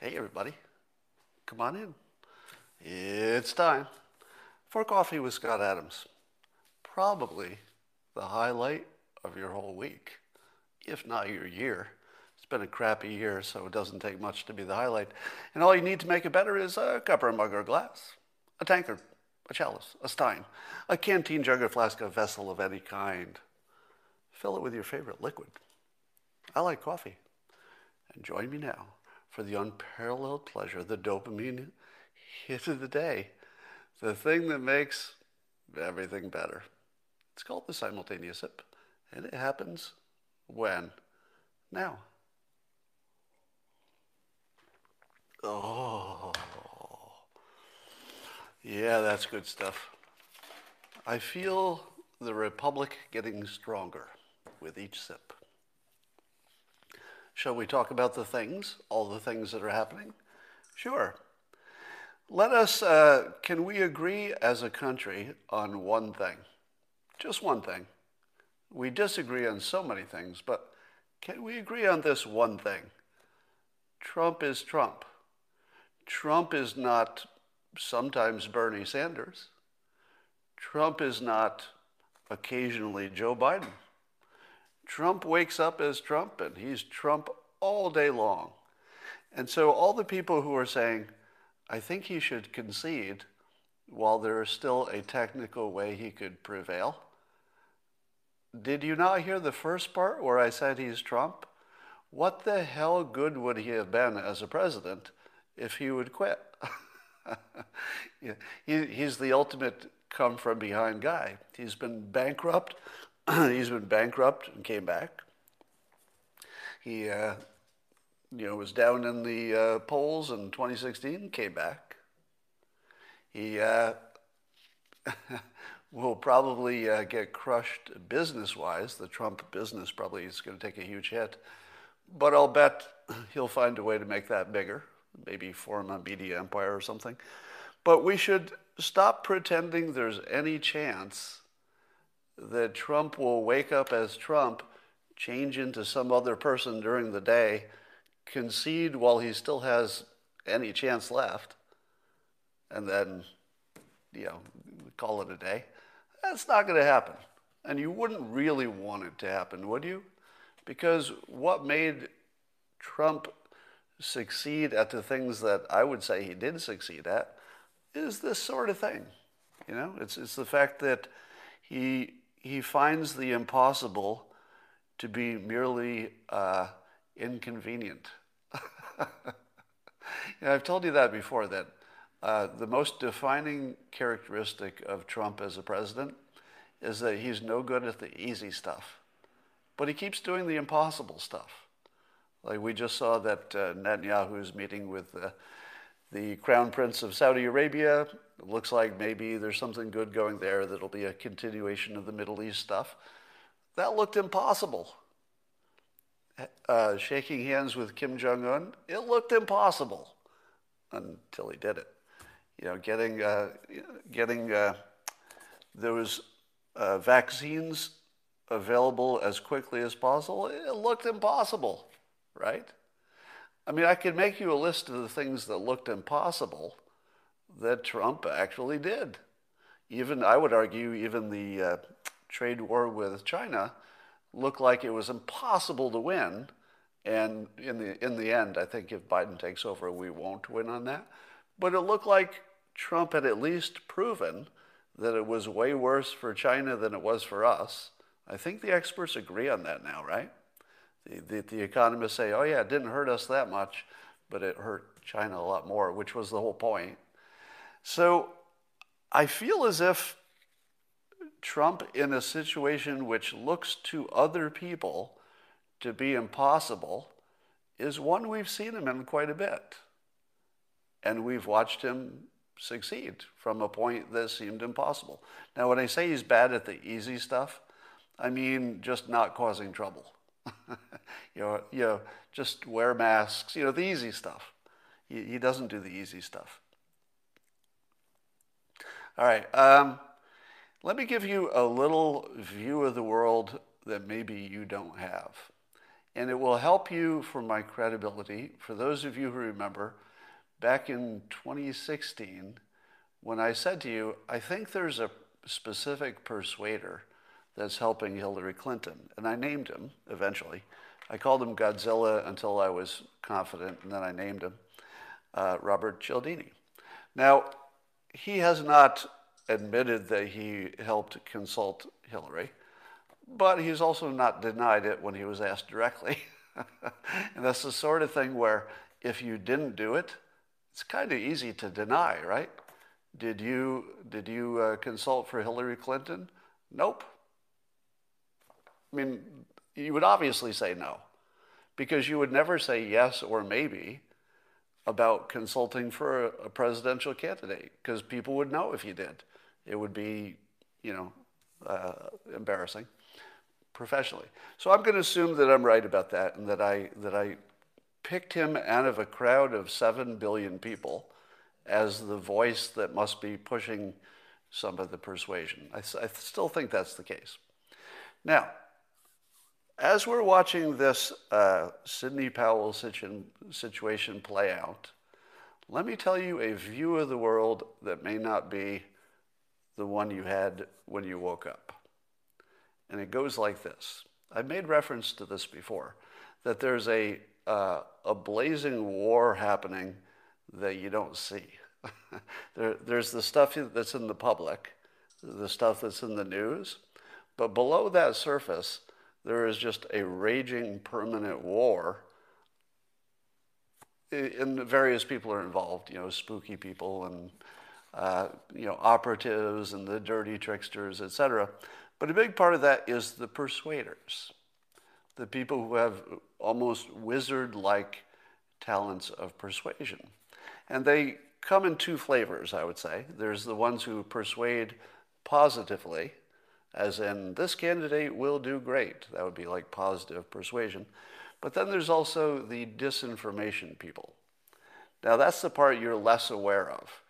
Hey, everybody. Come on in. It's time for Coffee with Scott Adams. Probably the highlight of your whole week, if not your year. It's been a crappy year, so it doesn't take much to be the highlight. And all you need to make it better is a cup or a mug or a glass, a tankard, a chalice, a stein, a canteen jug or flask, a vessel of any kind. Fill it with your favorite liquid. I like coffee. And join me now for the unparalleled pleasure, the dopamine hit of the day, the thing that makes everything better. It's called the simultaneous sip, and it happens when? Now. Oh, yeah, that's good stuff. I feel the republic getting stronger with each sip. Shall we talk about the things, all the things that are happening? Sure. Let us, uh, can we agree as a country on one thing? Just one thing. We disagree on so many things, but can we agree on this one thing? Trump is Trump. Trump is not sometimes Bernie Sanders. Trump is not occasionally Joe Biden. Trump wakes up as Trump and he's Trump all day long. And so, all the people who are saying, I think he should concede while there is still a technical way he could prevail. Did you not hear the first part where I said he's Trump? What the hell good would he have been as a president if he would quit? yeah, he, he's the ultimate come from behind guy. He's been bankrupt he's been bankrupt and came back. He, uh, you know, was down in the uh, polls in 2016, came back. He uh, will probably uh, get crushed business-wise. The Trump business probably is going to take a huge hit, but I'll bet he'll find a way to make that bigger. Maybe form a media empire or something. But we should stop pretending there's any chance that Trump will wake up as Trump, change into some other person during the day, concede while he still has any chance left, and then, you know, call it a day. That's not going to happen. And you wouldn't really want it to happen, would you? Because what made Trump succeed at the things that I would say he did succeed at is this sort of thing. You know, it's, it's the fact that he he finds the impossible to be merely uh, inconvenient. you know, I've told you that before that uh, the most defining characteristic of Trump as a president is that he's no good at the easy stuff, but he keeps doing the impossible stuff. Like we just saw that uh, Netanyahu is meeting with uh, the Crown Prince of Saudi Arabia. It looks like maybe there's something good going there that'll be a continuation of the Middle East stuff. That looked impossible. Uh, shaking hands with Kim Jong Un, it looked impossible until he did it. You know, getting uh, getting uh, those uh, vaccines available as quickly as possible, it looked impossible, right? I mean, I could make you a list of the things that looked impossible that Trump actually did. Even, I would argue, even the uh, trade war with China looked like it was impossible to win. And in the, in the end, I think if Biden takes over, we won't win on that. But it looked like Trump had at least proven that it was way worse for China than it was for us. I think the experts agree on that now, right? The, the, economists say, oh, yeah, it didn't hurt us that much, but it hurt China a lot more, which was the whole point. So I feel as if Trump, in a situation which looks to other people to be impossible, is one we've seen him in quite a bit. And we've watched him succeed from a point that seemed impossible. Now, when I say he's bad at the easy stuff, I mean just not causing trouble. you know, you know, just wear masks. You know, the easy stuff. He, he doesn't do the easy stuff. All right. Um, let me give you a little view of the world that maybe you don't have. And it will help you for my credibility. For those of you who remember, back in 2016, when I said to you, I think there's a specific persuader that's helping Hillary Clinton. And I named him eventually. I called him Godzilla until I was confident, and then I named him uh, Robert Cialdini. Now, he has not admitted that he helped consult Hillary, but he's also not denied it when he was asked directly. and that's the sort of thing where if you didn't do it, it's kind of easy to deny, right? Did you, did you uh, consult for Hillary Clinton? Nope. I mean, you would obviously say no, because you would never say yes or maybe about consulting for a, presidential candidate, because people would know if you did. It would be, you know, uh, embarrassing professionally. So I'm going to assume that I'm right about that, and that I that I picked him out of a crowd of seven billion people as the voice that must be pushing some of the persuasion. I, I still think that's the case. Now, as we're watching this uh, Sidney Powell situ- situation play out, let me tell you a view of the world that may not be the one you had when you woke up. And it goes like this I've made reference to this before that there's a, uh, a blazing war happening that you don't see. there, there's the stuff that's in the public, the stuff that's in the news, but below that surface, there is just a raging permanent war. And various people are involved, you know, spooky people and, uh, you know, operatives and the dirty tricksters, etc. But a big part of that is the persuaders, the people who have almost wizard like talents of persuasion. And they come in two flavors, I would say. There's the ones who persuade positively, as in, this candidate will do great. That would be like positive persuasion. But then there's also the disinformation people. Now, that's the part you're less aware of.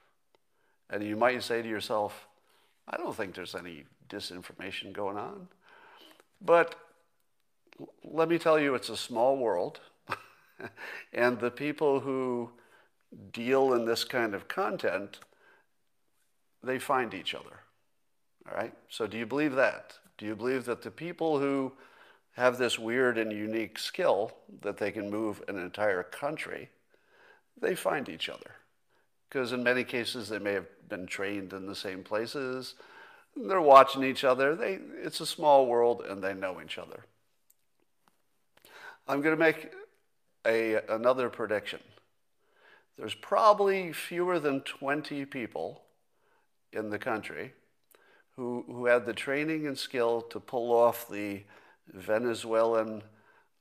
And you might say to yourself, I don't think there's any disinformation going on. But let me tell you, it's a small world. and the people who deal in this kind of content, they find each other. All right? So, do you believe that? Do you believe that the people who have this weird and unique skill that they can move an entire country, they find each other? Because in many cases, they may have been trained in the same places. They're watching each other. They, it's a small world and they know each other. I'm going to make a, another prediction. There's probably fewer than 20 people in the country who, who had the training and skill to pull off the Venezuelan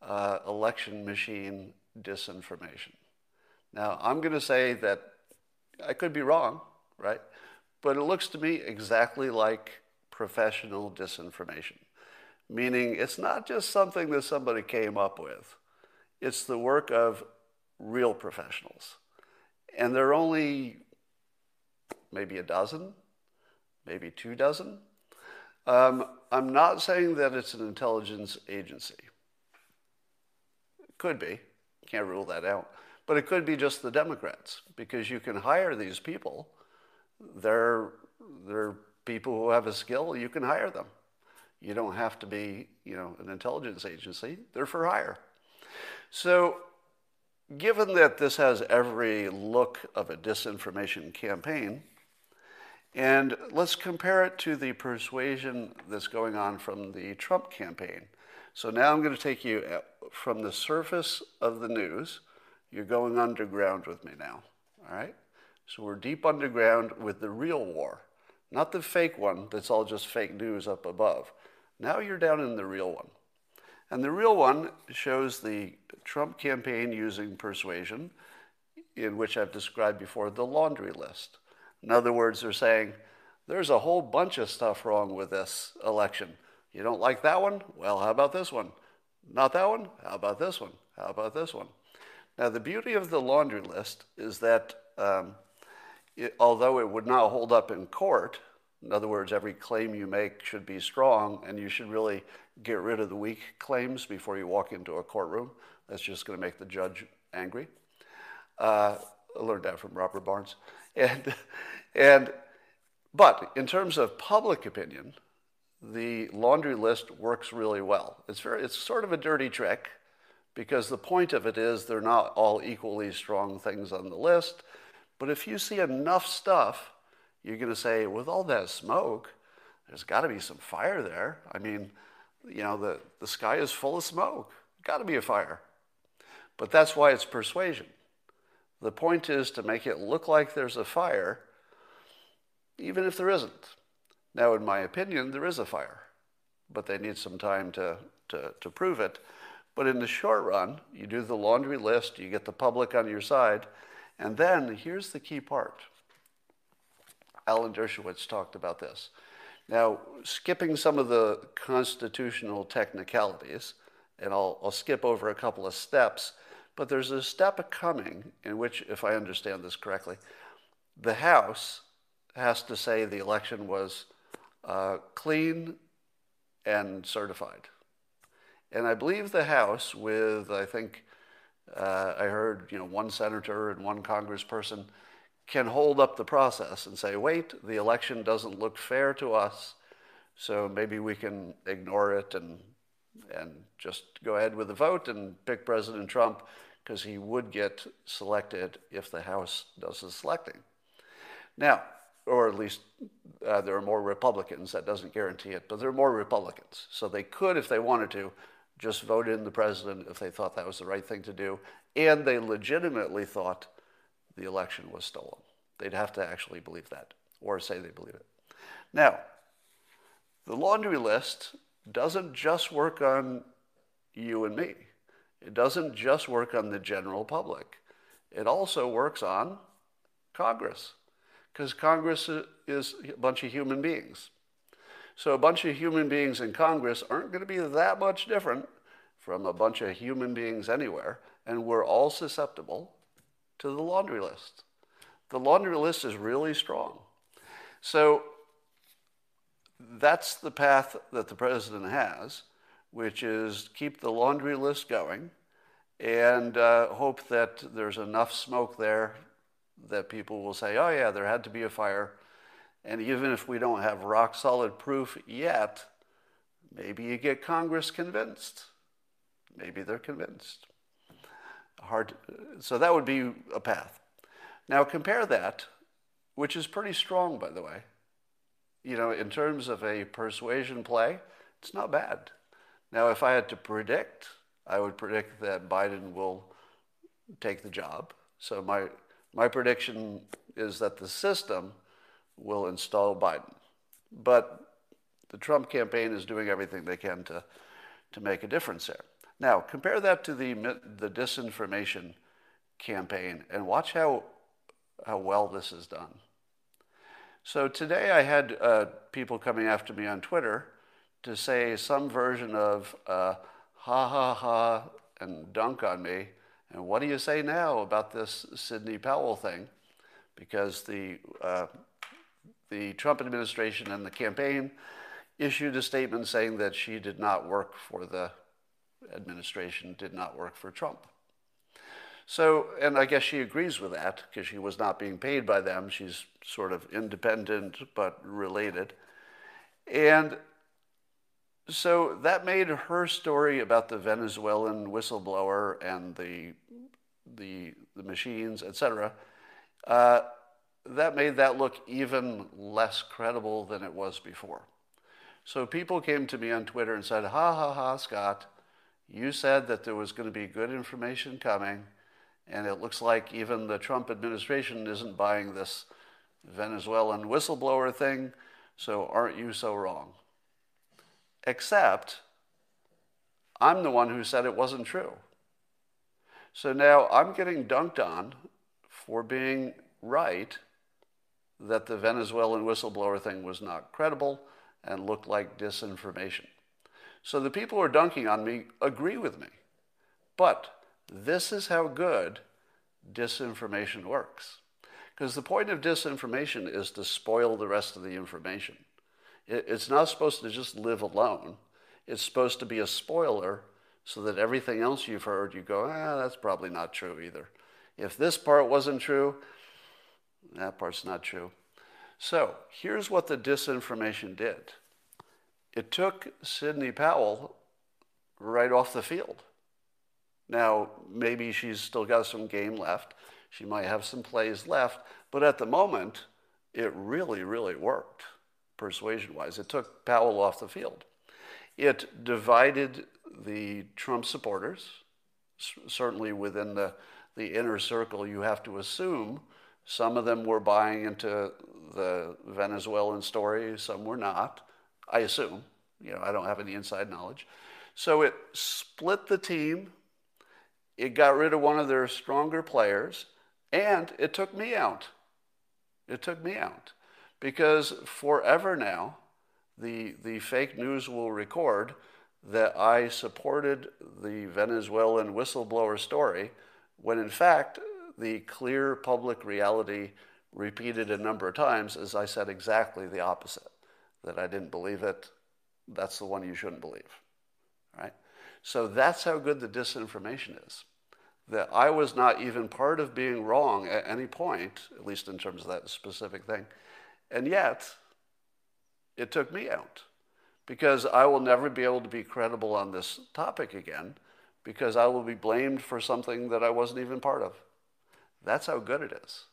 uh, election machine disinformation. Now, I'm going to say that I could be wrong, right? But it looks to me exactly like professional disinformation, meaning it's not just something that somebody came up with, it's the work of real professionals. And there are only maybe a dozen, maybe two dozen. Um, I'm not saying that it's an intelligence agency. It could be, can't rule that out. But it could be just the Democrats, because you can hire these people. They're, they're people who have a skill, you can hire them. You don't have to be, you know, an intelligence agency. They're for hire. So given that this has every look of a disinformation campaign, and let's compare it to the persuasion that's going on from the Trump campaign. So now I'm going to take you uh, from the surface of the news. You're going underground with me now. All right? So we're deep underground with the real war, not the fake one that's all just fake news up above. Now you're down in the real one. And the real one shows the Trump campaign using persuasion, in which I've described before the laundry list. In other words, they're saying, there's a whole bunch of stuff wrong with this election. You don't like that one? Well, how about this one? Not that one? How about this one? How about this one? Now, the beauty of the laundry list is that um, it, although it would not hold up in court, in other words, every claim you make should be strong, and you should really get rid of the weak claims before you walk into a courtroom. That's just going to make the judge angry. Uh, I learned that from Robert Barnes. And, and, but in terms of public opinion, the laundry list works really well. It's, very, it's sort of a dirty trick because the point of it is they're not all equally strong things on the list. But if you see enough stuff, you're going to say, with all that smoke, there's got to be some fire there. I mean, you know, the, the sky is full of smoke. Got to be a fire. But that's why it's persuasion. The point is to make it look like there's a fire, even if there isn't. Now, in my opinion, there is a fire, but they need some time to, to, to prove it. But in the short run, you do the laundry list, you get the public on your side, and then here's the key part. Alan Dershowitz talked about this. Now, skipping some of the constitutional technicalities, and I'll, I'll skip over a couple of steps, but there's a step coming in which, if I understand this correctly, the House has to say the election was uh, clean and certified. And I believe the House, with I think uh, I heard you know one senator and one congressperson, can hold up the process and say, wait, the election doesn't look fair to us, so maybe we can ignore it and and just go ahead with the vote and pick President Trump because he would get selected if the House does the selecting. Now, or at least uh, there are more Republicans. That doesn't guarantee it, but there are more Republicans. So they could, if they wanted to, just vote in the president if they thought that was the right thing to do, and they legitimately thought the election was stolen. They'd have to actually believe that, or say they believe it. Now, the laundry list doesn't just work on you and me. It doesn't just work on the general public. It also works on Congress because Congress is a bunch of human beings. So a bunch of human beings in Congress aren't going to be that much different from a bunch of human beings anywhere, and we're all susceptible to the laundry list. The laundry list is really strong. So that's the path that the president has, which is keep the laundry list going and uh, hope that there's enough smoke there that people will say, oh, yeah, there had to be a fire. And even if we don't have rock solid proof yet, maybe you get Congress convinced. Maybe they're convinced. Hard. So that would be a path. Now compare that, which is pretty strong, by the way. You know, in terms of a persuasion play, it's not bad. Now, if I had to predict, I would predict that Biden will take the job. So my my prediction is that the system will install Biden. But the Trump campaign is doing everything they can to, to make a difference there. Now, compare that to the, the disinformation campaign and watch how, how well this is done. So today I had uh, people coming after me on Twitter to say some version of uh, ha ha ha and dunk on me and what do you say now about this Sidney Powell thing? Because the, uh, the Trump administration and the campaign issued a statement saying that she did not work for the administration, did not work for Trump. So, and I guess she agrees with that because she was not being paid by them. She's sort of independent but related. And so that made her story about the Venezuelan whistleblower and the the, the machines, etc. Uh, that made that look even less credible than it was before. So people came to me on Twitter and said, "Ha ha ha, Scott, you said that there was going to be good information coming, and it looks like even the Trump administration isn't buying this Venezuelan whistleblower thing. So aren't you so wrong?" except I'm the one who said it wasn't true. So now I'm getting dunked on for being right that the Venezuelan whistleblower thing was not credible and looked like disinformation. So the people who are dunking on me agree with me. But this is how good disinformation works. Because the point of disinformation is to spoil the rest of the information. It's not supposed to just live alone. It's supposed to be a spoiler so that everything else you've heard, you go, ah, that's probably not true either. If this part wasn't true, that part's not true. So here's what the disinformation did it took Sidney Powell right off the field. Now, maybe she's still got some game left. She might have some plays left. But at the moment, it really, really worked persuasion wise. It took Powell off the field. It divided the Trump supporters, certainly within the, the inner circle, you have to assume some of them were buying into the Venezuelan story, some were not. I assume. You know, I don't have any inside knowledge. So it split the team. It got rid of one of their stronger players, and it took me out. It took me out. Because forever now, the, the fake news will record that I supported the Venezuelan whistleblower story, when in fact, the clear public reality repeated a number of times is I said exactly the opposite that I didn't believe it. That's the one you shouldn't believe. Right? So that's how good the disinformation is. That I was not even part of being wrong at any point, at least in terms of that specific thing. And yet, it took me out because I will never be able to be credible on this topic again because I will be blamed for something that I wasn't even part of. That's how good it is.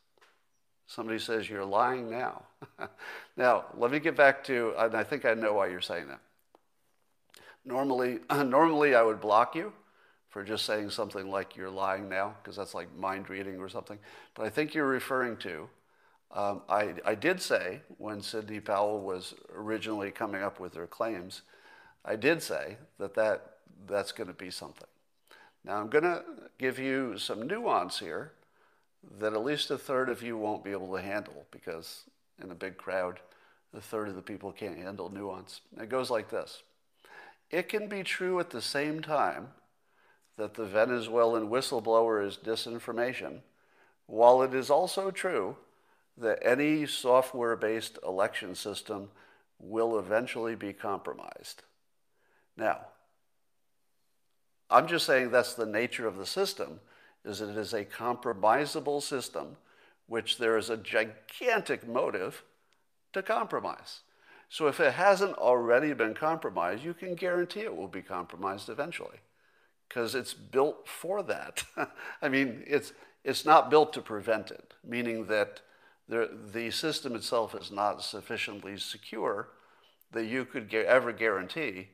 Somebody says, You're lying now. now, let me get back to, and I think I know why you're saying that. Normally, normally I would block you for just saying something like you're lying now, because that's like mind reading or something. But I think you're referring to um, I, I did say when Sidney Powell was originally coming up with her claims, I did say that, that that's going to be something. Now, I'm going to give you some nuance here that at least a third of you won't be able to handle because in a big crowd, a third of the people can't handle nuance. It goes like this It can be true at the same time that the Venezuelan whistleblower is disinformation, while it is also true that any software based election system will eventually be compromised. Now, I'm just saying that's the nature of the system is that it is a compromisable system which there is a gigantic motive to compromise. So if it hasn't already been compromised, you can guarantee it will be compromised eventually because it's built for that. I mean, it's, it's not built to prevent it, meaning that the, the system itself is not sufficiently secure that you could ever guarantee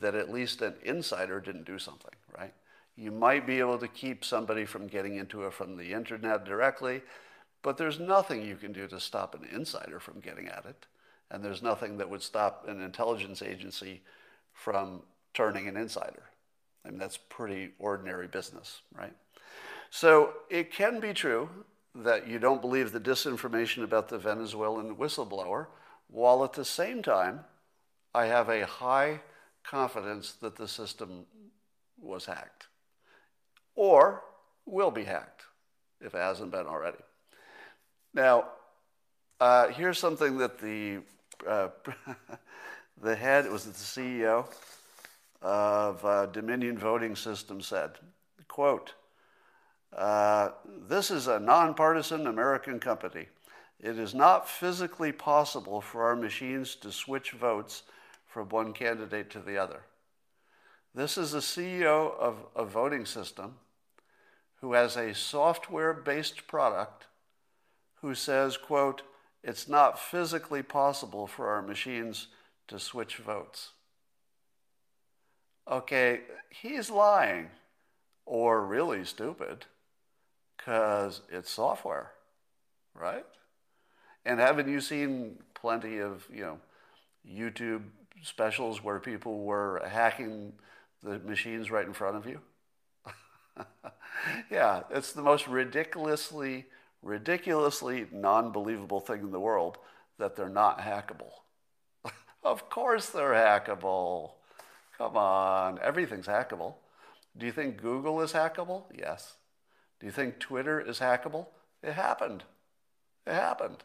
that at least an insider didn't do something, right? You might be able to keep somebody from getting into it from the internet directly, but there's nothing you can do to stop an insider from getting at it. And there's nothing that would stop an intelligence agency from turning an insider. I mean, that's pretty ordinary business, right? So it can be true that you don't believe the disinformation about the Venezuelan whistleblower, while at the same time, I have a high confidence that the system was hacked or will be hacked if it hasn't been already. Now, uh, here's something that the uh, the head it was the CEO of uh, Dominion Voting System said, "quote." Uh, this is a nonpartisan American company. It is not physically possible for our machines to switch votes from one candidate to the other. This is a CEO of a voting system who has a software based product who says, quote, it's not physically possible for our machines to switch votes. Okay, he's lying or really stupid because it's software, right? And haven't you seen plenty of, you know, YouTube specials where people were hacking the machines right in front of you? yeah, it's the most ridiculously, ridiculously non believable thing in the world that they're not hackable. of course they're hackable. Come on, everything's hackable. Do you think Google is hackable? Yes. Do you think Twitter is hackable? It happened. It happened.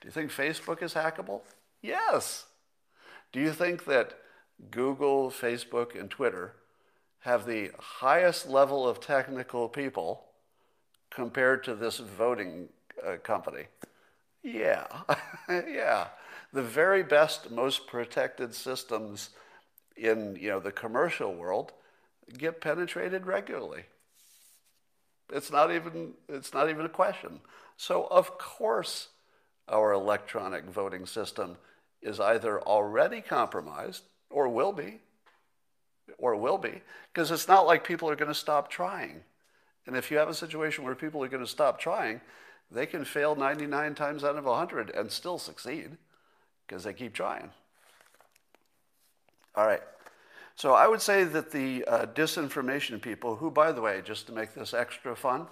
Do you think Facebook is hackable? Yes. Do you think that Google, Facebook, and Twitter have the highest level of technical people compared to this voting uh, company? Yeah, yeah. The very best, most protected systems in you know the commercial world get penetrated regularly. It's not even it's not even a question. So of course our electronic voting system is either already compromised or will be or will be because it's not like people are going to stop trying. And if you have a situation where people are going to stop trying, they can fail 99 times out of 100 and still succeed because they keep trying. All right. So I would say that the uh, disinformation people, who, by the way, just to make this extra fun,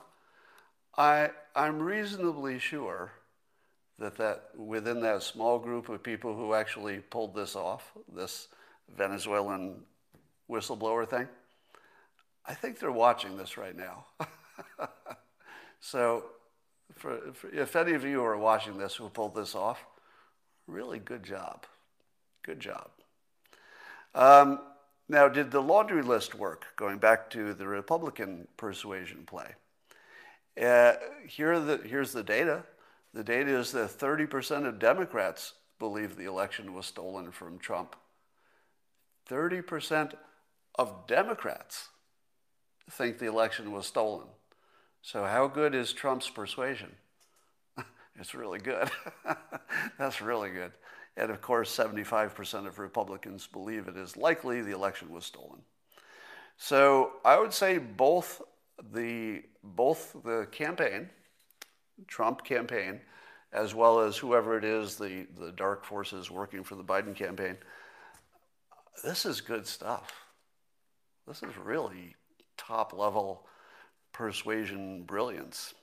I, I'm reasonably sure that, that within that small group of people who actually pulled this off, this Venezuelan whistleblower thing, I think they're watching this right now. so, for, for, if any of you are watching this who pulled this off, really good job. Good job. Um, now, did the laundry list work? Going back to the Republican persuasion play. Uh, here the, here's the data. The data is that 30% of Democrats believe the election was stolen from Trump. 30% of Democrats think the election was stolen. So, how good is Trump's persuasion? it's really good. That's really good. And of course, 75% of Republicans believe it is likely the election was stolen. So I would say both the, both the campaign, Trump campaign, as well as whoever it is, the, the dark forces working for the Biden campaign, this is good stuff. This is really top level persuasion brilliance.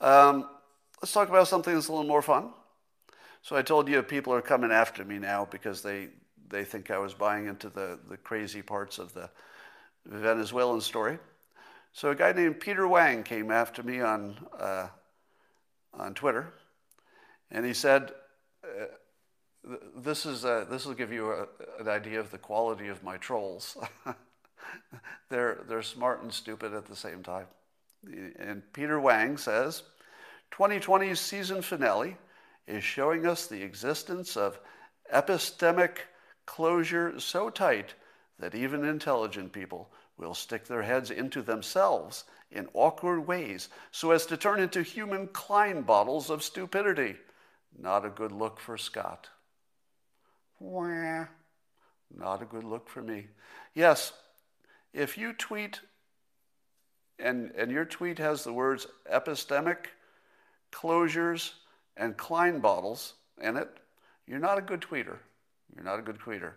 Um, let's talk about something that's a little more fun. So I told you people are coming after me now because they, they think I was buying into the, the crazy parts of the Venezuelan story. So a guy named Peter Wang came after me on, uh, on Twitter, and he said, uh, this, is, uh, this will give you a, an idea of the quality of my trolls. they're, they're smart and stupid at the same time. And Peter Wang says, 2020's season finale is showing us the existence of epistemic closure so tight that even intelligent people will stick their heads into themselves in awkward ways so as to turn into human Klein bottles of stupidity. Not a good look for Scott. Wah. Not a good look for me. Yes, if you tweet and, and your tweet has the words epistemic, closures, and Klein bottles in it, you're not a good tweeter. You're not a good tweeter.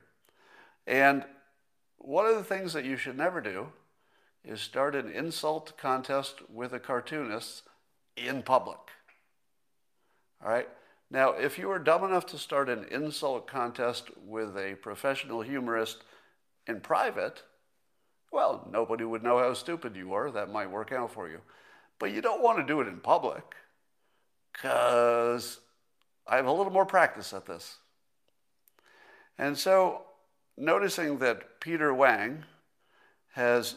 And one of the things that you should never do is start an insult contest with a cartoonist in public. All right? Now, if you are dumb enough to start an insult contest with a professional humorist in private, well, nobody would know how stupid you are. That might work out for you. But you don't want to do it in public because I have a little more practice at this. And so, noticing that Peter Wang has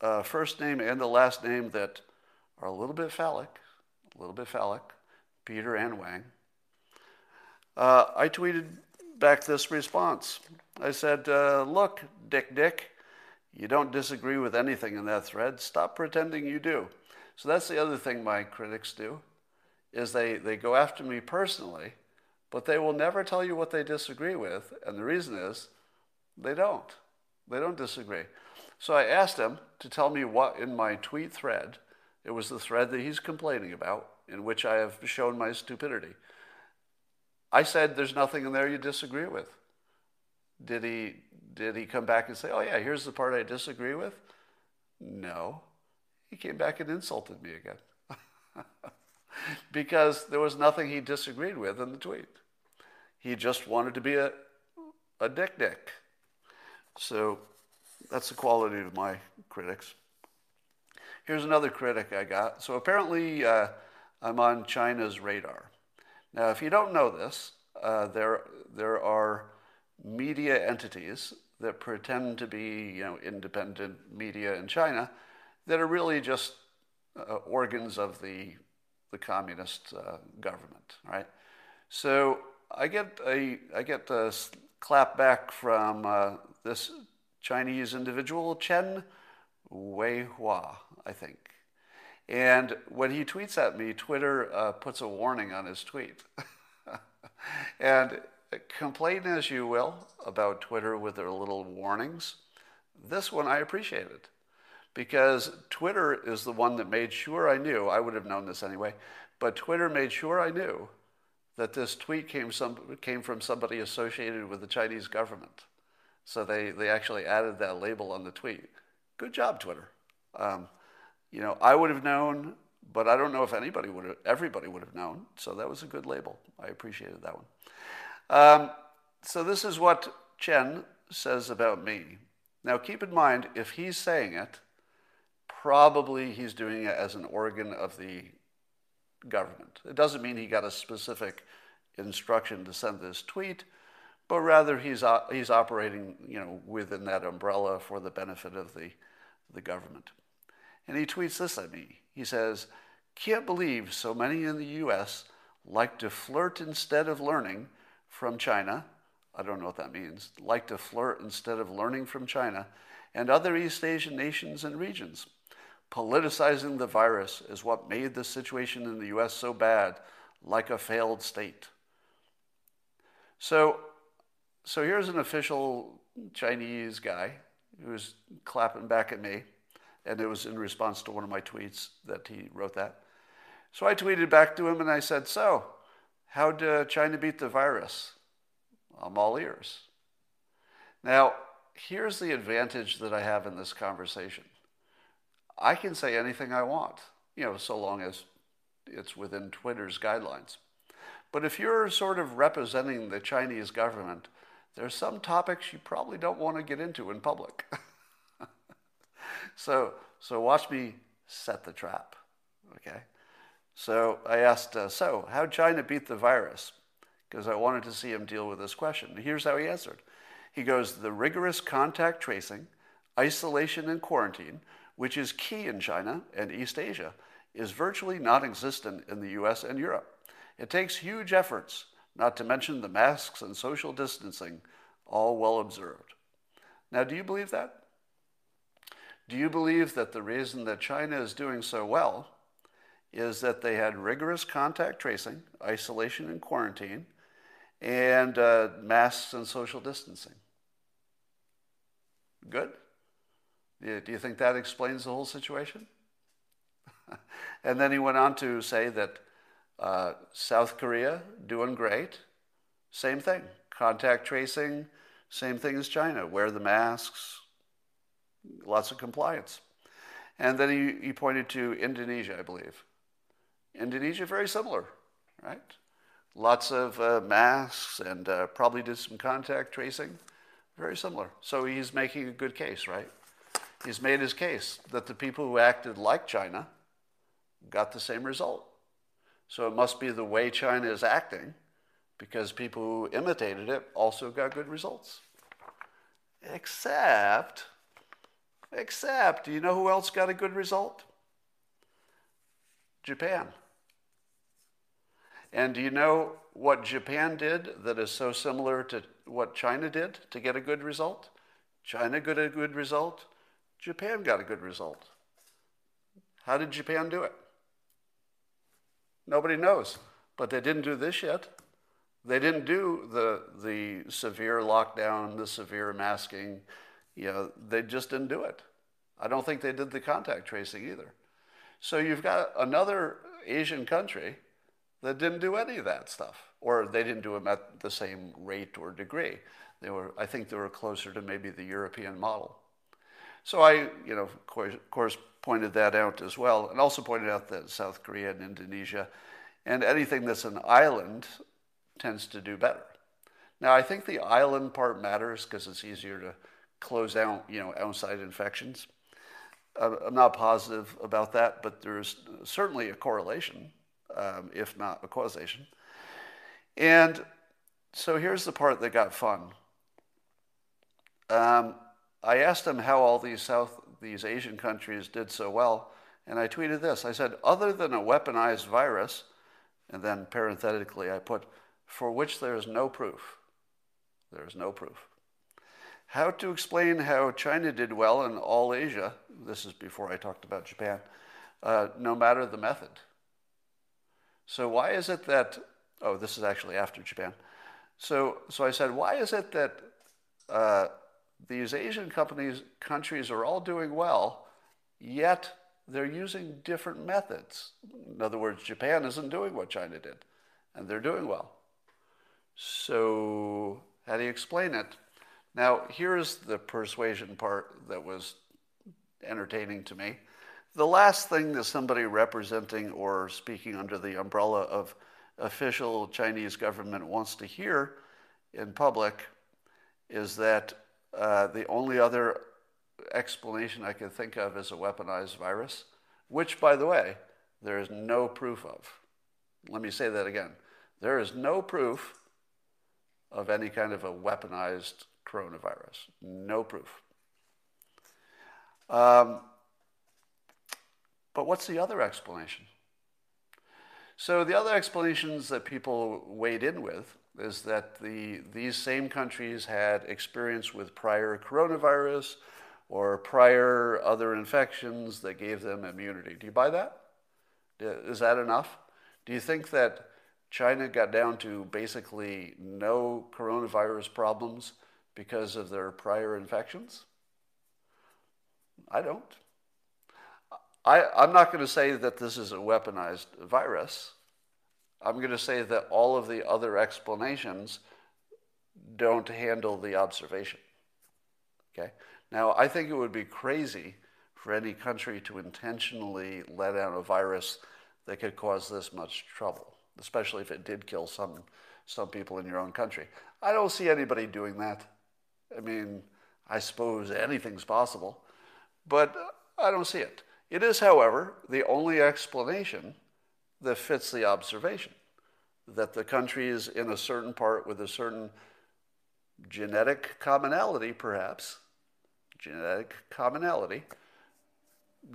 a first name and a last name that are a little bit phallic, a little bit phallic, Peter and Wang, uh, I tweeted back this response. I said, uh, Look, Dick Dick, you don't disagree with anything in that thread. Stop pretending you do. So that's the other thing my critics do is they, they go after me personally, but they will never tell you what they disagree with. And the reason is they don't. They don't disagree. So I asked him to tell me what in my tweet thread, it was the thread that he's complaining about, in which I have shown my stupidity. I said, There's nothing in there you disagree with. Did he, did he come back and say, Oh, yeah, here's the part I disagree with? No. He came back and insulted me again. because there was nothing he disagreed with in the tweet. He just wanted to be a, a dick dick. So that's the quality of my critics. Here's another critic I got. So apparently, uh, I'm on China's radar. Now, if you don't know this, uh, there, there are media entities that pretend to be you know, independent media in China that are really just uh, organs of the, the communist uh, government, right? So I get a, I get a clap back from uh, this Chinese individual, Chen Weihua, I think. And when he tweets at me, Twitter uh, puts a warning on his tweet. and complain as you will about Twitter with their little warnings, this one I appreciated because Twitter is the one that made sure I knew, I would have known this anyway, but Twitter made sure I knew that this tweet came, some, came from somebody associated with the Chinese government. So they, they actually added that label on the tweet. Good job, Twitter. Um, you know, I would have known, but I don't know if anybody would have, everybody would have known. So that was a good label. I appreciated that one. Um, so this is what Chen says about me. Now keep in mind, if he's saying it, probably he's doing it as an organ of the government. It doesn't mean he got a specific instruction to send this tweet, but rather he's, uh, he's operating you know, within that umbrella for the benefit of the, the government. And he tweets this at me. He says, Can't believe so many in the US like to flirt instead of learning from China. I don't know what that means. Like to flirt instead of learning from China and other East Asian nations and regions. Politicizing the virus is what made the situation in the US so bad, like a failed state. So, so here's an official Chinese guy who's clapping back at me and it was in response to one of my tweets that he wrote that. So I tweeted back to him and I said, So, how'd uh, China beat the virus? I'm all ears. Now, here's the advantage that I have in this conversation I can say anything I want, you know, so long as it's within Twitter's guidelines. But if you're sort of representing the Chinese government, there's some topics you probably don't want to get into in public. So, so watch me set the trap. Okay. So I asked, uh, so how'd China beat the virus? Because I wanted to see him deal with this question. Here's how he answered. He goes, the rigorous contact tracing, isolation and quarantine, which is key in China and East Asia, is virtually non existent in the US and Europe. It takes huge efforts, not to mention the masks and social distancing, all well observed. Now, do you believe that? Do you believe that the reason that China is doing so well is that they had rigorous contact tracing, isolation and quarantine, and uh, masks and social distancing? Good? Do you think that explains the whole situation? and then he went on to say that uh, South Korea doing great, same thing. Contact tracing, same thing as China. Wear the masks, lots of compliance. And then he, he pointed to Indonesia, I believe. Indonesia, very similar, right? Lots of uh, masks and uh, probably did some contact tracing. Very similar. So he's making a good case, right? He's made his case that the people who acted like China got the same result. So it must be the way China is acting because people who imitated it also got good results. Except Except, do you know who else got a good result? Japan. And do you know what Japan did that is so similar to what China did to get a good result? China got a good result. Japan got a good result. How did Japan do it? Nobody knows. But they didn't do this yet. They didn't do the, the severe lockdown, the severe masking, you know, they just didn't do it. I don't think they did the contact tracing either. So you've got another Asian country that didn't do any of that stuff, or they didn't do them at the same rate or degree. They were, I think, they were closer to maybe the European model. So I, you know, of course, of course, pointed that out as well, and also pointed out that South Korea and Indonesia, and anything that's an island, tends to do better. Now I think the island part matters because it's easier to close out, you know, outside infections. I'm not positive about that, but there's certainly a correlation. um, if not a causation. And so here's the part that got fun. Um, I asked him how all these South, these Asian countries did so well, and I tweeted this. I said, other than a weaponized virus, and then parenthetically I put, for which there is no proof. There is no proof. How to explain how China did well in all Asia, this is before I talked about Japan, uh, no matter the method. So, why is it that, oh, this is actually after Japan. So, so I said, why is it that uh, these Asian companies, countries are all doing well, yet they're using different methods? In other words, Japan isn't doing what China did, and they're doing well. So, how do you explain it? Now, here's the persuasion part that was entertaining to me. The last thing that somebody representing or speaking under the umbrella of official Chinese government wants to hear in public is that uh, the only other explanation I can think of is a weaponized virus, which, by the way, there is no proof of. Let me say that again. There is no proof of any kind of a weaponized coronavirus. No proof. Um, but what's the other explanation? So the other explanations that people weighed in with is that the, these same countries had experience with prior coronavirus or prior other infections that gave them immunity. Do you buy that? Is that enough? Do you think that China got down to basically no coronavirus problems because of their prior infections? I don't. I, I'm not going to say that this is a weaponized virus. I'm going to say that all of the other explanations don't handle the observation. Okay? Now, I think it would be crazy for any country to intentionally let out a virus that could cause this much trouble, especially if it did kill some, some people in your own country. I don't see anybody doing that. I mean, I suppose anything's possible, but I don't see it. It is, however, the only explanation that fits the observation that the country is in a certain part with a certain genetic commonality, perhaps, genetic commonality,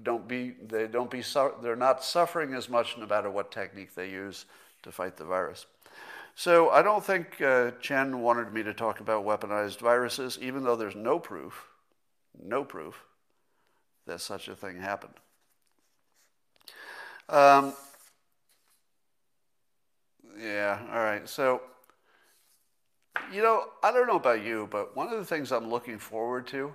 don't be, they don't be, they're not suffering as much no matter what technique they use to fight the virus. So I don't think uh, Chen wanted me to talk about weaponized viruses, even though there's no proof, no proof that such a thing happened. Um, yeah, all right. So, you know, I don't know about you, but one of the things I'm looking forward to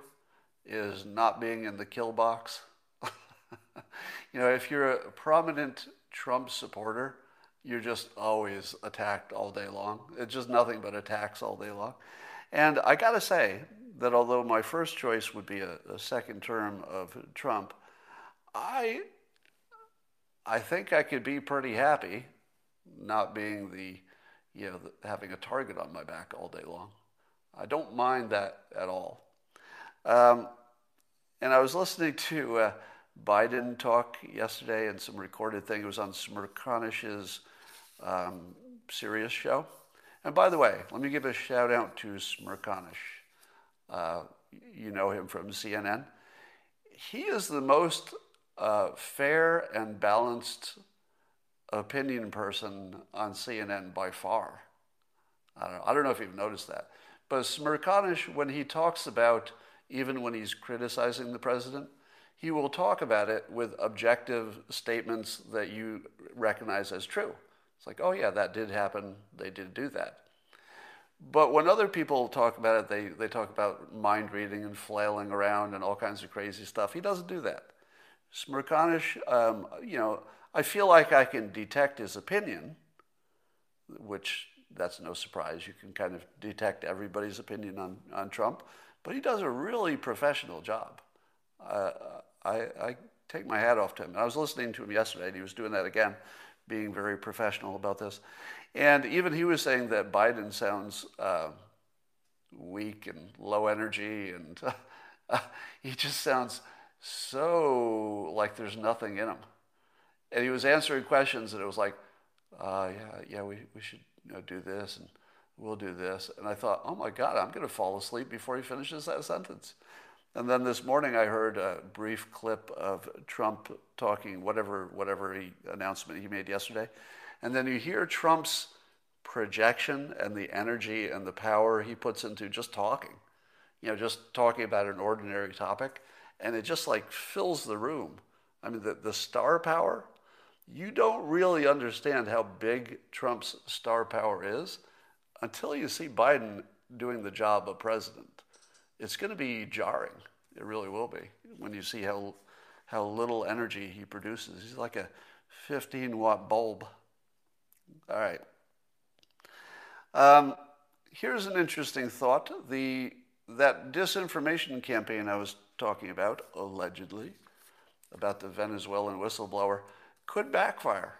is not being in the kill box. you know, if you're a prominent Trump supporter, you're just always attacked all day long. It's just nothing but attacks all day long. And I got to say that although my first choice would be a, a second term of Trump, I I think I could be pretty happy not being the, you know, the, having a target on my back all day long. I don't mind that at all. Um, and I was listening to uh, Biden talk yesterday and some recorded thing. It was on Smerconish's um, Sirius show. And by the way, let me give a shout out to Smerconish. Uh, you know him from CNN. He is the most uh, fair and balanced opinion person on CNN by far. I don't, I don't know if you've noticed that. But Smerconish, when he talks about, even when he's criticizing the president, he will talk about it with objective statements that you recognize as true. It's like, oh, yeah, that did happen. They did do that. But when other people talk about it, they, they talk about mind reading and flailing around and all kinds of crazy stuff. He doesn't do that. Smerconish, um, you know, I feel like I can detect his opinion, which that's no surprise. You can kind of detect everybody's opinion on, on Trump, but he does a really professional job. Uh, I, I take my hat off to him. I was listening to him yesterday, and he was doing that again, being very professional about this. And even he was saying that Biden sounds uh, weak and low energy, and uh, he just sounds so like there's nothing in him. And he was answering questions, and it was like, uh, yeah, yeah, we, we should you know, do this and we'll do this. And I thought, oh my God, I'm going to fall asleep before he finishes that sentence. And then this morning I heard a brief clip of Trump talking whatever whatever he, announcement he made yesterday. And then you hear Trump's projection and the energy and the power he puts into just talking. You know, just talking about an ordinary topic. And it just like fills the room. I mean, the, the star power, you don't really understand how big Trump's star power is until you see Biden doing the job of president. It's going to be jarring. It really will be when you see how, how little energy he produces. He's like a 15 watt bulb. All right. Um, here's an interesting thought. The, that disinformation campaign I was talking about, allegedly, about the Venezuelan whistleblower, could backfire.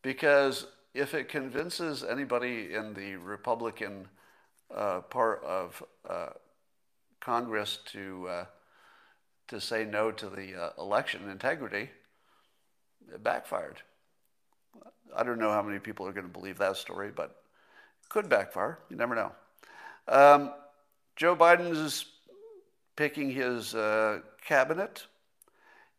Because if it convinces anybody in the Republican uh, part of uh, Congress to, uh, to say no to the uh, election integrity, it backfired. I don't know how many people are going to believe that story, but could backfire. You never know. Um, Joe Biden is picking his uh, cabinet.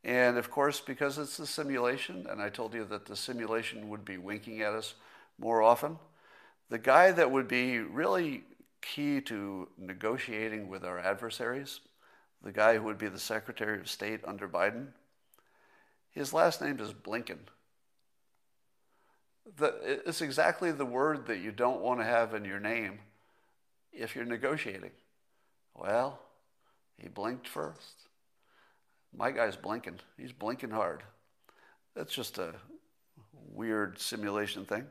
And of course, because it's a simulation, and I told you that the simulation would be winking at us more often, the guy that would be really key to negotiating with our adversaries, the guy who would be the Secretary of State under Biden, his last name is Blinken. The, it's exactly the word that you don't want to have in your name if you're negotiating. Well, he blinked first. My guy's blinking. He's blinking hard. That's just a weird simulation thing.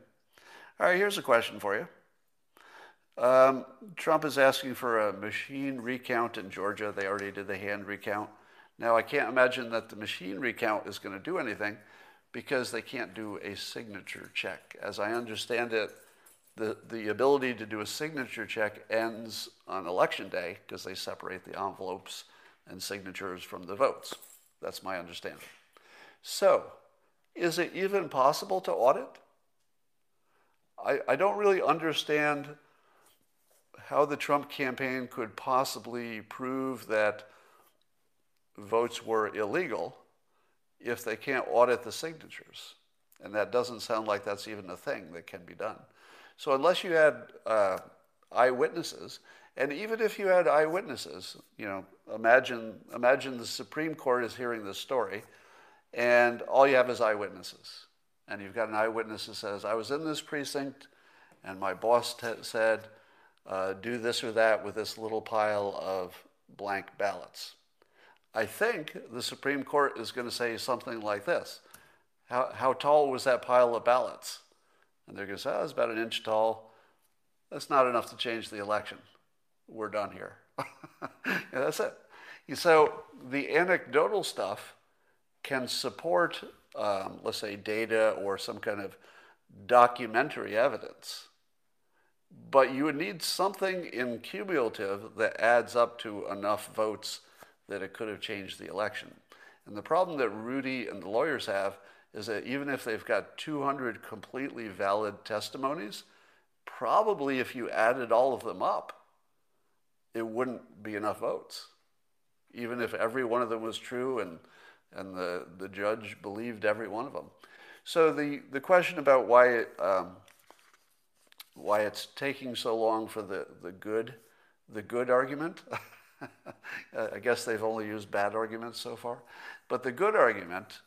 All right, here's a question for you. Um, Trump is asking for a machine recount in Georgia. They already did the hand recount. Now, I can't imagine that the machine recount is going to do anything because they can't do a signature check. As I understand it, the, the ability to do a signature check ends on election day because they separate the envelopes and signatures from the votes. That's my understanding. So, is it even possible to audit? I, I don't really understand how the Trump campaign could possibly prove that votes were illegal if they can't audit the signatures. And that doesn't sound like that's even a thing that can be done. So, unless you had uh, eyewitnesses, and even if you had eyewitnesses, you know, imagine, imagine the Supreme Court is hearing this story, and all you have is eyewitnesses. And you've got an eyewitness who says, I was in this precinct, and my boss t- said, uh, do this or that with this little pile of blank ballots. I think the Supreme Court is going to say something like this How, how tall was that pile of ballots? And they're going to say, oh, it's about an inch tall. That's not enough to change the election we're done here. yeah, that's it. So the anecdotal stuff can support, um, let's say, data or some kind of documentary evidence. But you would need something in cumulative that adds up to enough votes that it could have changed the election. And the problem that Rudy and the lawyers have is that even if they've got 200 completely valid testimonies, probably if you added all of them up, it wouldn't be enough votes. Even if every one of them was true and, and the, the judge believed every one of them. So the, the question about why, it, um, why it's taking so long for the, the good, the good argument, I guess they've only used bad arguments so far. But the good argument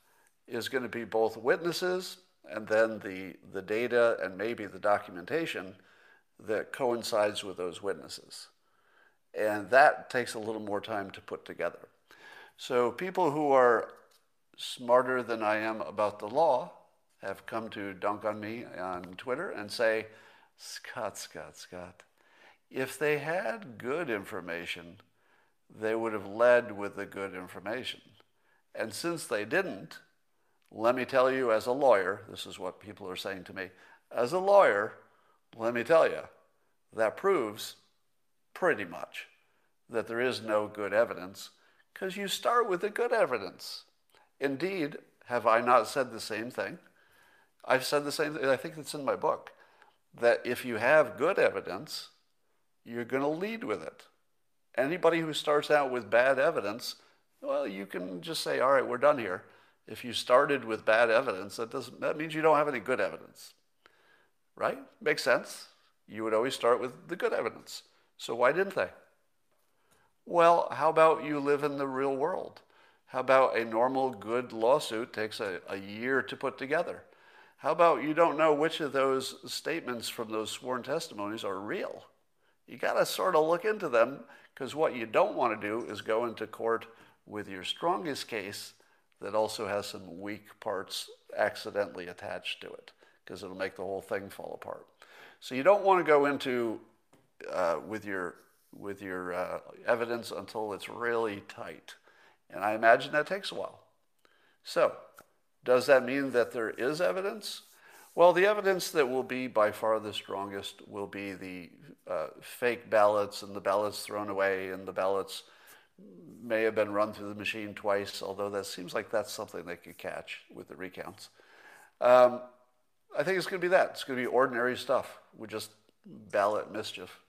is going to be both witnesses and then the, the data and maybe the documentation that coincides with those witnesses. And that takes a little more time to put together. So people who are smarter than I am about the law have come to dunk on me on Twitter and say, Scott, Scott, Scott, if they had good information, they would have led with the good information. And since they didn't, let me tell you as a lawyer, this is what people are saying to me, as a lawyer, let me tell you, that proves pretty much that there is no good evidence because you start with the good evidence. Indeed, have I not said the same thing? I've said the same thing. I think it's in my book that if you have good evidence, you're going to lead with it. Anybody who starts out with bad evidence, well, you can just say, all right, we're done here. If you started with bad evidence, that, doesn't, that means you don't have any good evidence. Right? Makes sense. You would always start with the good evidence. So why didn't they? Well, how about you live in the real world? How about a normal good lawsuit takes a, a year to put together? How about you don't know which of those statements from those sworn testimonies are real? You got to sort of look into them because what you don't want to do is go into court with your strongest case that also has some weak parts accidentally attached to it because it'll make the whole thing fall apart. So you don't want to go into uh, with your with your uh, evidence until it's really tight, and I imagine that takes a while. So does that mean that there is evidence? Well, the evidence that will be by far the strongest will be the uh, fake ballots and the ballots thrown away and the ballots may have been run through the machine twice, although that seems like that's something they could catch with the recounts. Um, I think it's going to be that. It's going to be ordinary stuff with just ballot mischief.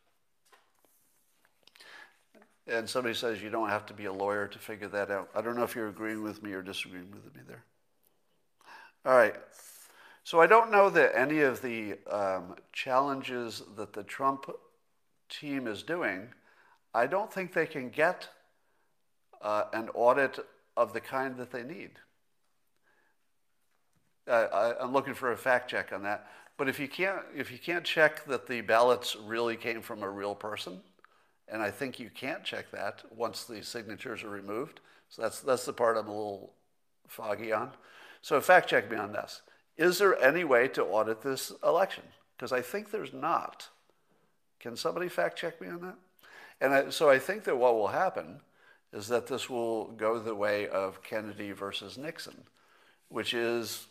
And somebody says you don't have to be a lawyer to figure that out. I don't know if you're agreeing with me or disagreeing with me there. All right. So I don't know that any of the um, challenges that the Trump team is doing, I don't think they can get uh, an audit of the kind that they need. Uh, I, am looking for a fact check on that. But if you can't, if you can't check that the ballots really came from a real person, and I think you can't check that once the signatures are removed, so that's that's the part I'm a little foggy on. So fact check me on this. Is there any way to audit this election? Because I think there's not. Can somebody fact check me on that? And I, so I think that what will happen is that this will go the way of Kennedy versus Nixon, which is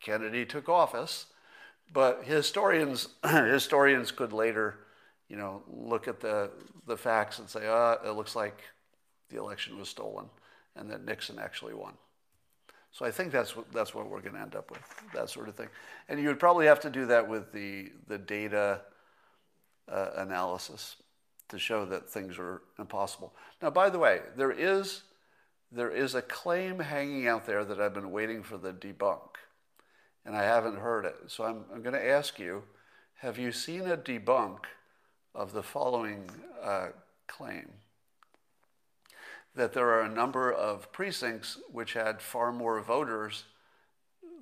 Kennedy took office, but historians historians could later, you know, look at the the facts and say, ah, oh, it looks like the election was stolen, and that Nixon actually won. So I think that's what, that's what we're going to end up with, that sort of thing. And you would probably have to do that with the, the data uh, analysis to show that things are impossible. Now, by the way, there is, there is a claim hanging out there that I've been waiting for the debunk, and I haven't heard it. So I'm, I'm going to ask you have you seen a debunk of the following uh, claim? That there are a number of precincts which had far more voters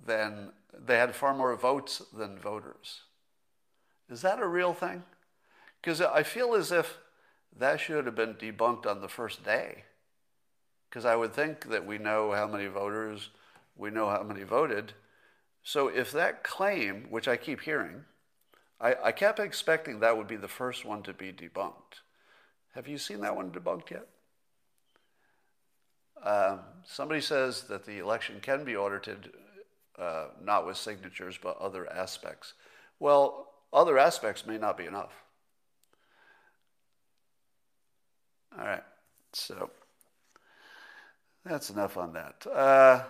than they had far more votes than voters. Is that a real thing? Because I feel as if that should have been debunked on the first day. Because I would think that we know how many voters, we know how many voted. So if that claim, which I keep hearing, I, I kept expecting that would be the first one to be debunked. Have you seen that one debunked yet? Um, somebody says that the election can be audited uh, not with signatures, but other aspects. Well, other aspects may not be enough. All right, so that's enough on that. Uh,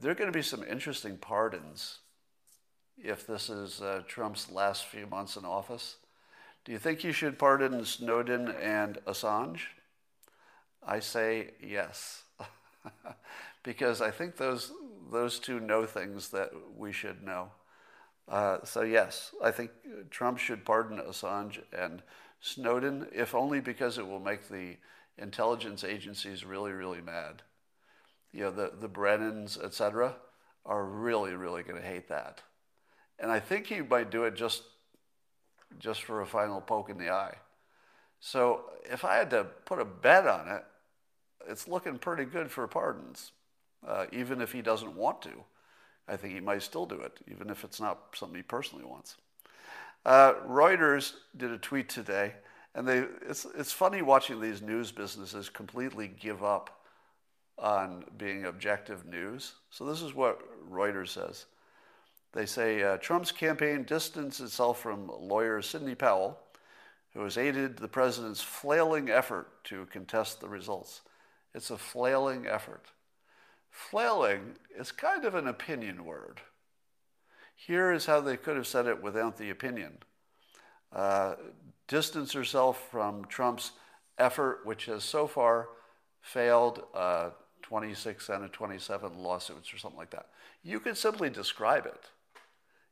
there are going to be some interesting pardons if this is uh, Trump's last few months in office. Do you think you should pardon Snowden and Assange? I say yes, because I think those those two know things that we should know. Uh, so yes, I think Trump should pardon Assange and Snowden, if only because it will make the intelligence agencies really, really mad. You know, the the Brennans, etc., are really, really going to hate that, and I think he might do it just just for a final poke in the eye. So if I had to put a bet on it, it's looking pretty good for pardons, uh, even if he doesn't want to. I think he might still do it, even if it's not something he personally wants. Uh, Reuters did a tweet today, and they, it's, it's funny watching these news businesses completely give up on being objective news. So this is what Reuters says. They say uh, Trump's campaign distanced itself from lawyer Sidney Powell, who has aided the president's flailing effort to contest the results. It's a flailing effort. Flailing is kind of an opinion word. Here is how they could have said it without the opinion. Uh, distance herself from Trump's effort, which has so far failed uh, 26 out of 27 lawsuits or something like that. You could simply describe it.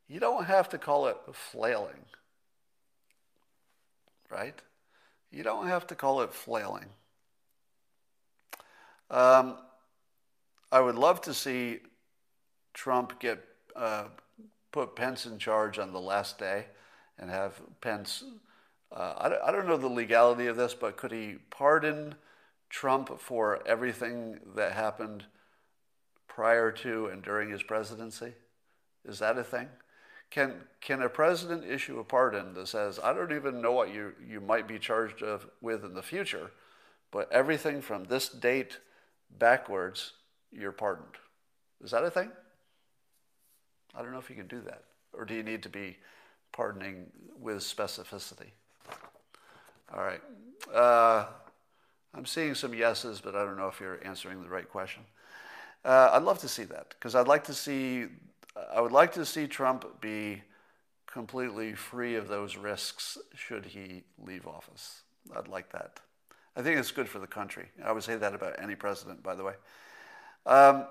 You don't have to call it flailing, right? You don't have to call it flailing. Um, I would love to see Trump get uh, put Pence in charge on the last day and have Pence. Uh, I, don't, I don't know the legality of this, but could he pardon Trump for everything that happened prior to and during his presidency? Is that a thing? Can, can a president issue a pardon that says, I don't even know what you, you might be charged of, with in the future, but everything from this date backwards, you're pardoned? Is that a thing? I don't know if you can do that. Or do you need to be pardoning with specificity? All right. Uh, I'm seeing some yeses, but I don't know if you're answering the right question. Uh, I'd love to see that because I'd like to see, I would like to see Trump be completely free of those risks should he leave office. I'd like that. I think it's good for the country. I would say that about any president, by the way. Um,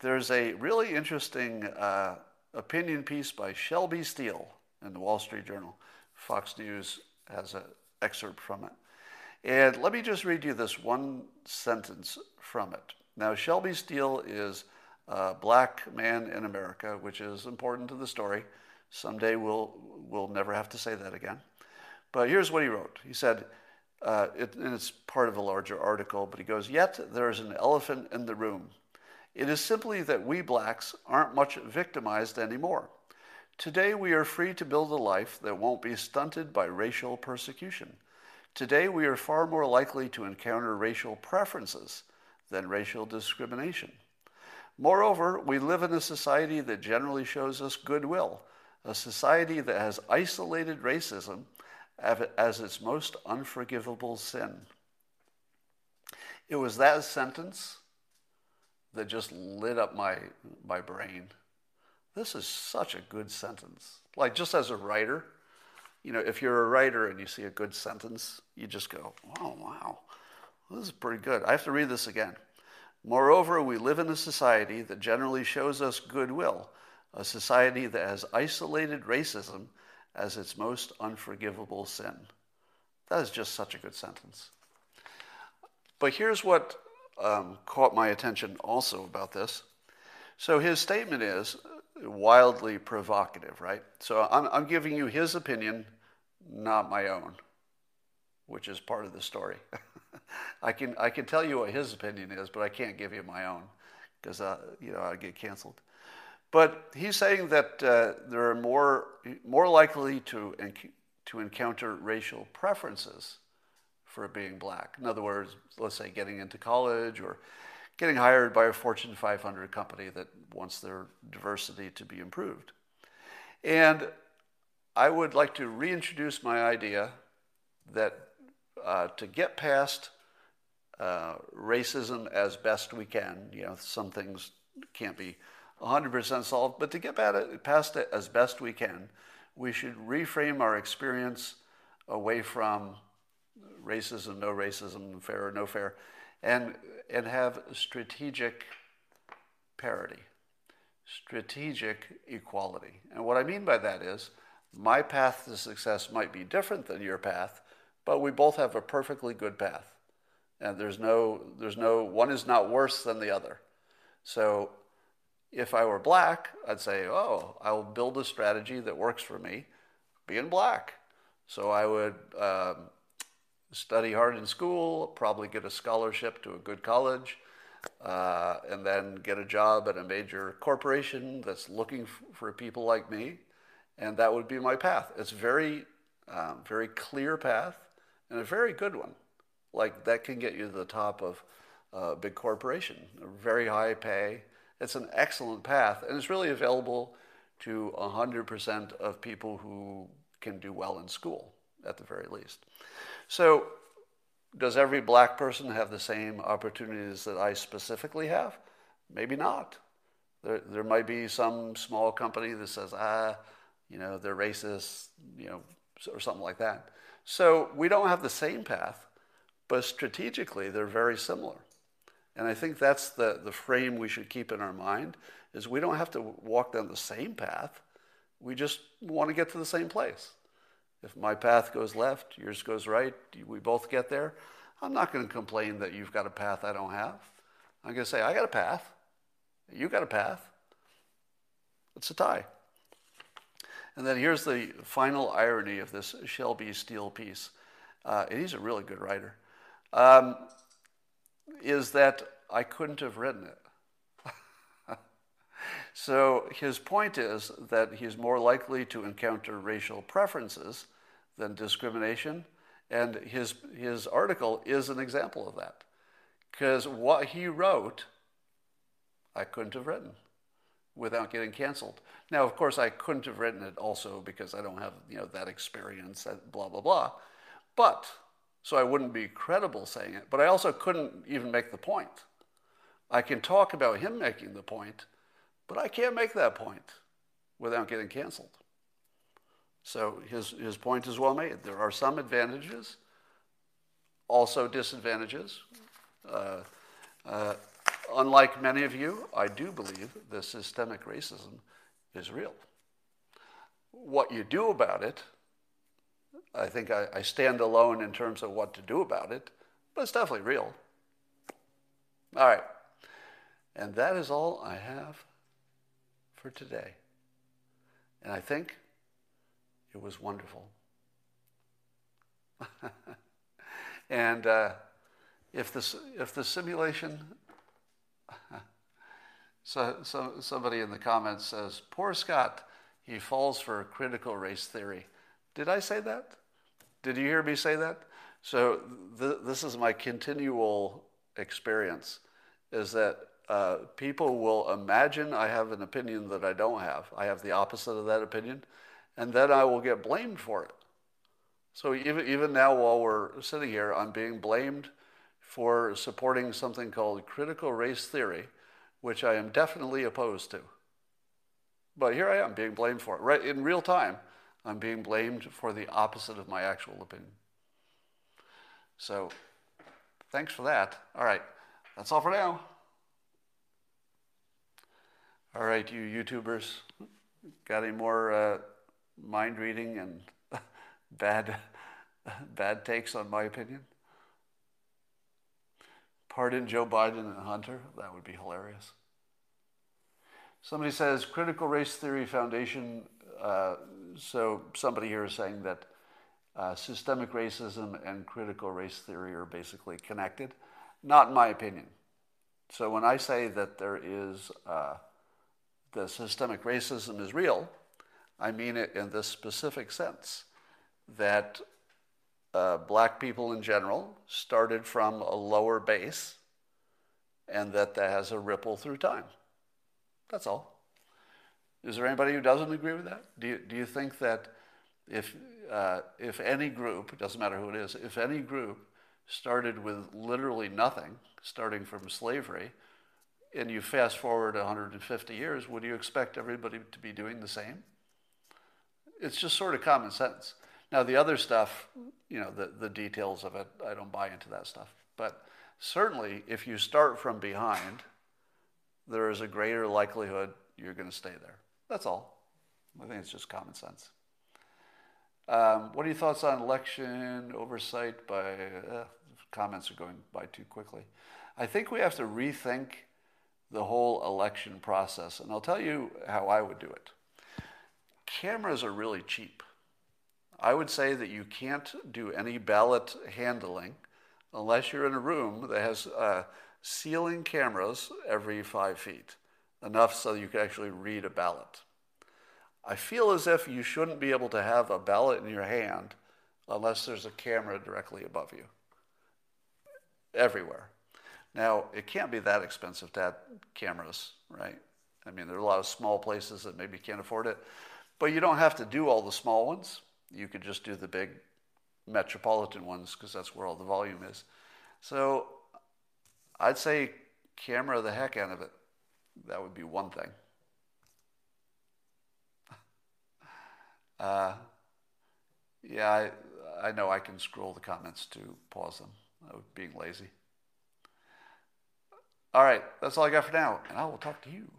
there's a really interesting uh, opinion piece by Shelby Steele in the Wall Street Journal. Fox News has an excerpt from it. And let me just read you this one sentence from it. Now, Shelby Steele is a black man in America, which is important to the story. Someday we'll, we'll never have to say that again. But here's what he wrote. He said, uh, it, and it's part of a larger article, but he goes, Yet there is an elephant in the room. It is simply that we blacks aren't much victimized anymore. Today we are free to build a life that won't be stunted by racial persecution. Today, we are far more likely to encounter racial preferences than racial discrimination. Moreover, we live in a society that generally shows us goodwill, a society that has isolated racism as its most unforgivable sin. It was that sentence that just lit up my, my brain. This is such a good sentence. Like, just as a writer, you know, if you're a writer and you see a good sentence, you just go, oh, wow, this is pretty good. I have to read this again. Moreover, we live in a society that generally shows us goodwill, a society that has isolated racism as its most unforgivable sin. That is just such a good sentence. But here's what um, caught my attention also about this. So his statement is wildly provocative, right? So I'm, I'm giving you his opinion, not my own, which is part of the story. I can I can tell you what his opinion is, but I can't give you my own because uh, you know I get canceled. But he's saying that uh, there are more more likely to to encounter racial preferences for being black. In other words, let's say getting into college or getting hired by a Fortune 500 company that wants their diversity to be improved. And I would like to reintroduce my idea that uh, to get past uh, racism as best we can, you know, some things can't be 100% solved, but to get past it as best we can, we should reframe our experience away from racism, no racism, fair or no fair, and, and have strategic parity, strategic equality. And what I mean by that is my path to success might be different than your path, but we both have a perfectly good path. And there's no, there's no, one is not worse than the other. So if I were black, I'd say, oh, I'll build a strategy that works for me being black. So I would um, study hard in school, probably get a scholarship to a good college, uh, and then get a job at a major corporation that's looking f- for people like me, and that would be my path. It's very, um, very clear path, and a very good one. Like that can get you to the top of a big corporation, very high pay. It's an excellent path, and it's really available to 100% of people who can do well in school, at the very least. So, does every black person have the same opportunities that I specifically have? Maybe not. There, there might be some small company that says, ah, you know, they're racist, you know, or something like that. So we don't have the same path, but strategically they're very similar. And I think that's the, the frame we should keep in our mind is we don't have to walk down the same path. We just want to get to the same place. If my path goes left, yours goes right, we both get there. I'm not going to complain that you've got a path I don't have. I'm going to say, I got a path. You got a path. It's a tie. And then here's the final irony of this Shelby Steele piece. Uh, and he's a really good writer. Um, is that I couldn't have written it. so his point is that he's more likely to encounter racial preferences than discrimination. And his, his article is an example of that. Because what he wrote, I couldn't have written without getting canceled. Now, of course, I couldn't have written it also because I don't have you know that experience, blah blah blah. But so I wouldn't be credible saying it. But I also couldn't even make the point. I can talk about him making the point, but I can't make that point without getting canceled. So his, his point is well made. There are some advantages, also disadvantages. Uh, uh, unlike many of you, I do believe that systemic racism is real. What you do about it, I think I, I stand alone in terms of what to do about it, but it's definitely real. All right. And that is all I have for today. And I think it was wonderful. and uh, if, the, if the simulation, so, so somebody in the comments says, poor Scott, he falls for critical race theory. Did I say that? Did you hear me say that? So th- this is my continual experience, is that uh, people will imagine I have an opinion that I don't have. I have the opposite of that opinion and then I will get blamed for it. So even, even now, while we're sitting here, I'm being blamed for supporting something called critical race theory, which I am definitely opposed to. But here I am being blamed for it. Right in real time, I'm being blamed for the opposite of my actual opinion. So thanks for that. All right, that's all for now. All right, you YouTubers, got any more? Uh, mind reading and bad, bad takes on my opinion? Pardon Joe Biden and Hunter? That would be hilarious. Somebody says critical race theory foundation. Uh, so somebody here is saying that uh, systemic racism and critical race theory are basically connected. Not in my opinion. So when I say that there is uh, the systemic racism is real, I mean it in this specific sense that uh, black people in general started from a lower base and that that has a ripple through time. That's all. Is there anybody who doesn't agree with that? Do you, do you think that if, uh, if any group, it doesn't matter who it is, if any group started with literally nothing, starting from slavery, and you fast forward 150 years, would you expect everybody to be doing the same? it's just sort of common sense. Now, the other stuff, you know, the, the details of it, I don't buy into that stuff. But certainly, if you start from behind, there is a greater likelihood you're going to stay there. That's all. I think it's just common sense. Um, what are your thoughts on election oversight by uh, comments are going by too quickly? I think we have to rethink the whole election process, and I'll tell you how I would do it cameras are really cheap. I would say that you can't do any ballot handling unless you're in a room that has uh, ceiling cameras every five feet, enough so you can actually read a ballot. I feel as if you shouldn't be able to have a ballot in your hand unless there's a camera directly above you. Everywhere. Now, it can't be that expensive to have cameras, right? I mean, there are a lot of small places that maybe can't afford it. But you don't have to do all the small ones. You could just do the big metropolitan ones because that's where all the volume is. So I'd say camera the heck out of it. That would be one thing. Uh, yeah, I, I know I can scroll the comments to pause them. I was being lazy. All right, that's all I got for now, and I will talk to you